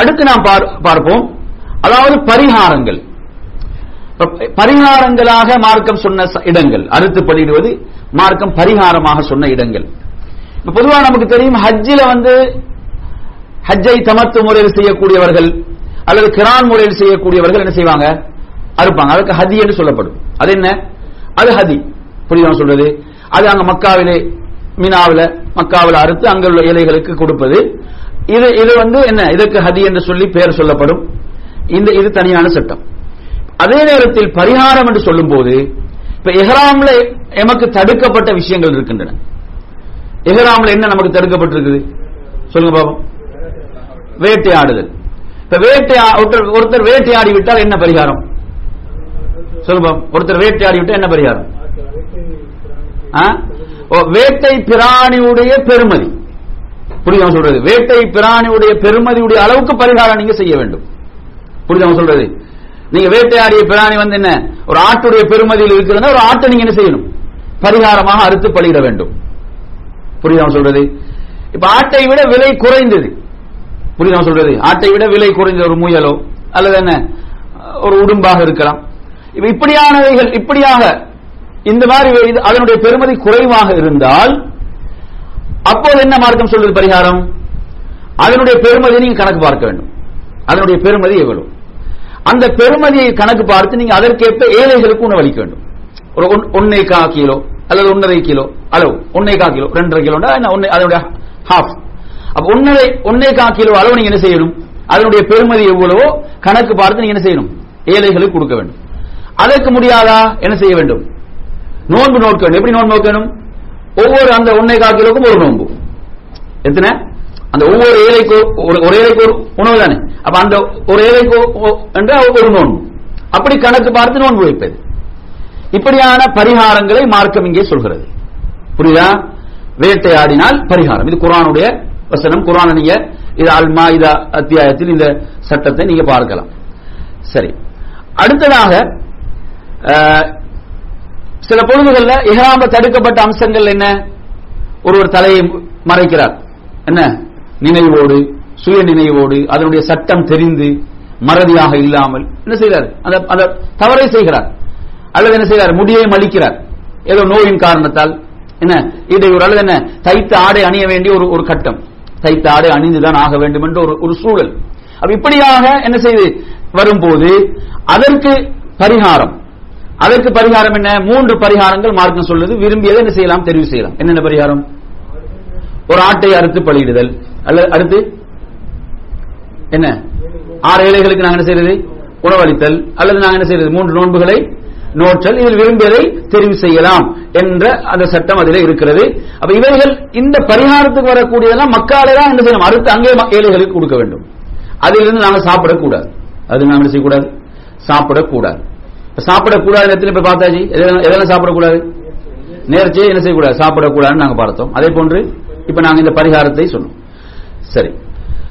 அடுத்து நாம் பார்ப்போம். அதாவது பரிகாரங்கள். பரிகாரங்களாக மார்க்கம் சொன்ன இடங்கள். அறுத்து பலியிடுவது மார்க்கம் பரிகாரமாக சொன்ன இடங்கள். இப்ப பொதுவா நமக்கு தெரியும் ஹஜ்ஜில வந்து ஹஜ்ஜை தமத்து முறையில் செய்யக்கூடியவர்கள் அல்லது கிரான் முறையில் செய்யக்கூடியவர்கள் என்ன செய்வாங்க? அறுப்பாங்க. அதுக்கு ஹதி என்று சொல்லப்படும். அது என்ன? அது ஹதி. புரியுதா சொல்றது? அது அங்க மக்காவிலே மீனாவில மக்காவில அறுத்து அங்குள்ள இலைகளுக்கு ஏழைகளுக்கு கொடுப்பது. இது இது வந்து என்ன? இதற்கு ஹதி என்று சொல்லி பெயர் சொல்லப்படும். இந்த இது தனியான சட்டம். அதே நேரத்தில் பரிகாரம் என்று சொல்லும்போது இப்ப எஹ்ராம்ல எமக்கு தடுக்கப்பட்ட விஷயங்கள் இருக்கின்றன. எஹ்ராம்ல என்ன நமக்கு தடுக்கப்பட்டிருக்குது? சொல்லுங்க பாபம் வேட்டையாடுதல். இப்ப வேட்டையா ஒருத்தர் ஒருத்தர் வேட்டையாடி விட்டால் என்ன பரிகாரம்? சொல்லுங்க ஒருத்தர் வேட்டையாடி விட்டால் என்ன பரிகாரம்? ஓ, வேட்டை பிராணியுடைய பெருமதி. புரியுதா சொல்றது? வேட்டை பிராணியுடைய பெருமதியுடைய அளவுக்கு பரிகாரம் நீங்க செய்ய வேண்டும். புரியுதா சொல்றது? நீங்க வேட்டையாடிய பிராணி வந்து என்ன? ஒரு ஆட்டுடைய பெருமதியில் இருக்கிறதா ஒரு ஆட்டை நீங்க என்ன செய்யணும்? பரிகாரமாக அறுத்து பலியிட வேண்டும். புரியுதா சொல்றது? இப்ப ஆட்டை விட விலை குறைந்தது. புரியுதா சொல்றது? ஆட்டை விட விலை குறைந்த ஒரு முயலோ அல்லது என்ன? ஒரு உடும்பாக இருக்கலாம். இப்ப இப்படியானவைகள் இப்படியாக இந்த மாதிரி அதனுடைய பெருமதி குறைவாக இருந்தால் அப்போது என்ன மார்க்கம் சொல்வது பரிகாரம்? அதனுடைய பெருமதியை நீங்க கணக்கு பார்க்க வேண்டும். அதனுடைய பெருமதி எவ்வளவு? அந்த பெருமதியை கணக்கு பார்த்து நீங்க அதற்கேற்ப ஏழைகளுக்கு உணவளிக்க வேண்டும். ஒரு ஒன்- ஒன்னே கா கிலோ அல்லது ஒன்றரை கிலோ அளவு ஒன்னே கா கிலோ ரெண்டரை கிலோ அதனுடைய ஹாஃப் அப்ப ஒன்னரை ஒன்னே கா கிலோ அளவு நீங்க என்ன செய்யணும்? அதனுடைய பெருமதி எவ்வளவோ கணக்கு பார்த்து நீங்க என்ன செய்யணும்? ஏழைகளுக்கு கொடுக்க வேண்டும். அதற்கு முடியாதா என்ன செய்ய வேண்டும்? நோன்பு நோக்க வேண்டும். எப்படி நோன்பு நோக்கணும்? ஒவ்வொரு அந்த உன்னை கா ஒரு நோன்பு. எத்தனை? அந்த ஒவ்வொரு ஏழைக்கு ஒரு ஒரு ஏழைக்கு ஒரு உணவு தானே? அப்ப அந்த ஒரு ஏழைக்கு ஒ- என்ற ஒரு நோன்பு. அப்படி கணக்கு பார்த்து நோன்பு வைப்பது. இப்படியான பரிகாரங்களை மார்க்கம் இங்கே சொல்கிறது. புரியுதா? வேட்டையாடினால் பரிகாரம். இது குரானுடைய வசனம். குர்ஆன் நீங்க இது அல்மா இது அத்தியாயத்தில் இந்த சட்டத்தை நீங்க பார்க்கலாம். சரி. அடுத்ததாக சில பொழுதுகள்ல இஹ்ராம்ல தடுக்கப்பட்ட அம்சங்கள் என்ன? ஒருவர் தலையை மறைக்கிறார். என்ன? நினைவோடு சுய நினைவோடு அதனுடைய சட்டம் தெரிந்து மறதியாக இல்லாமல் என்ன செய்கிறார்? அந்த அந்த தவறை செய்கிறார். அல்லது என்ன செய்கிறார்? முடியை மலிக்கிறார். ஏதோ நோயின் காரணத்தால். என்ன? இடையூறு அல்லது என்ன? தைத்த ஆடை அணிய வேண்டிய ஒரு ஒரு கட்டம். தைத்த ஆடை அணிந்துதான் ஆக வேண்டும் என்ற ஒரு ஒரு சூழல். அப்ப இப்படியாக என்ன செய்து வரும்போது அதற்கு பரிகாரம். அதற்கு பரிகாரம் என்ன? மூன்று பரிகாரங்கள் மார்க்கம் சொல்லுது. விரும்பியதை என்ன செய்யலாம்? தெரிவு செய்யலாம். என்னென்ன பரிகாரம்? ஒரு ஆட்டை அறுத்து பலியிடுதல். அல்லது அடுத்து? என்ன? ஆறு ஏழைகளுக்கு நாங்க என்ன செய்யறது? உணவளித்தல். அல்லது நாங்க என்ன செய்யறது? மூன்று நோன்புகளை நோற்றல். இதில் விரும்பியதை தெரிவு செய்யலாம் என்ற அந்த சட்டம் அதில் இருக்கிறது. அப்ப இவைகள் இந்த பரிகாரத்துக்கு வரக்கூடியதெல்லாம் மக்காலே தான் என்ன செய்யணும்? அடுத்து அங்கே ஏழைகளுக்கு கொடுக்க வேண்டும். அதிலிருந்து நாங்க சாப்பிடக்கூடாது. அது நாங்க என்ன செய்யக்கூடாது? சாப்பிடக்கூடாது. சாப்பிடக்கூடாத இடத்துல இப்ப பார்த்தாச்சு? எதெல்லாம் சாப்பிடக்கூடாது? நேர்ச்சியை என்ன செய்யக்கூடாது? சாப்பிடக்கூடாதுன்னு நாங்க பார்த்தோம். அதே போன்று இப்ப நாங்க இந்த பரிகாரத்தை சொன்னோம். சரி.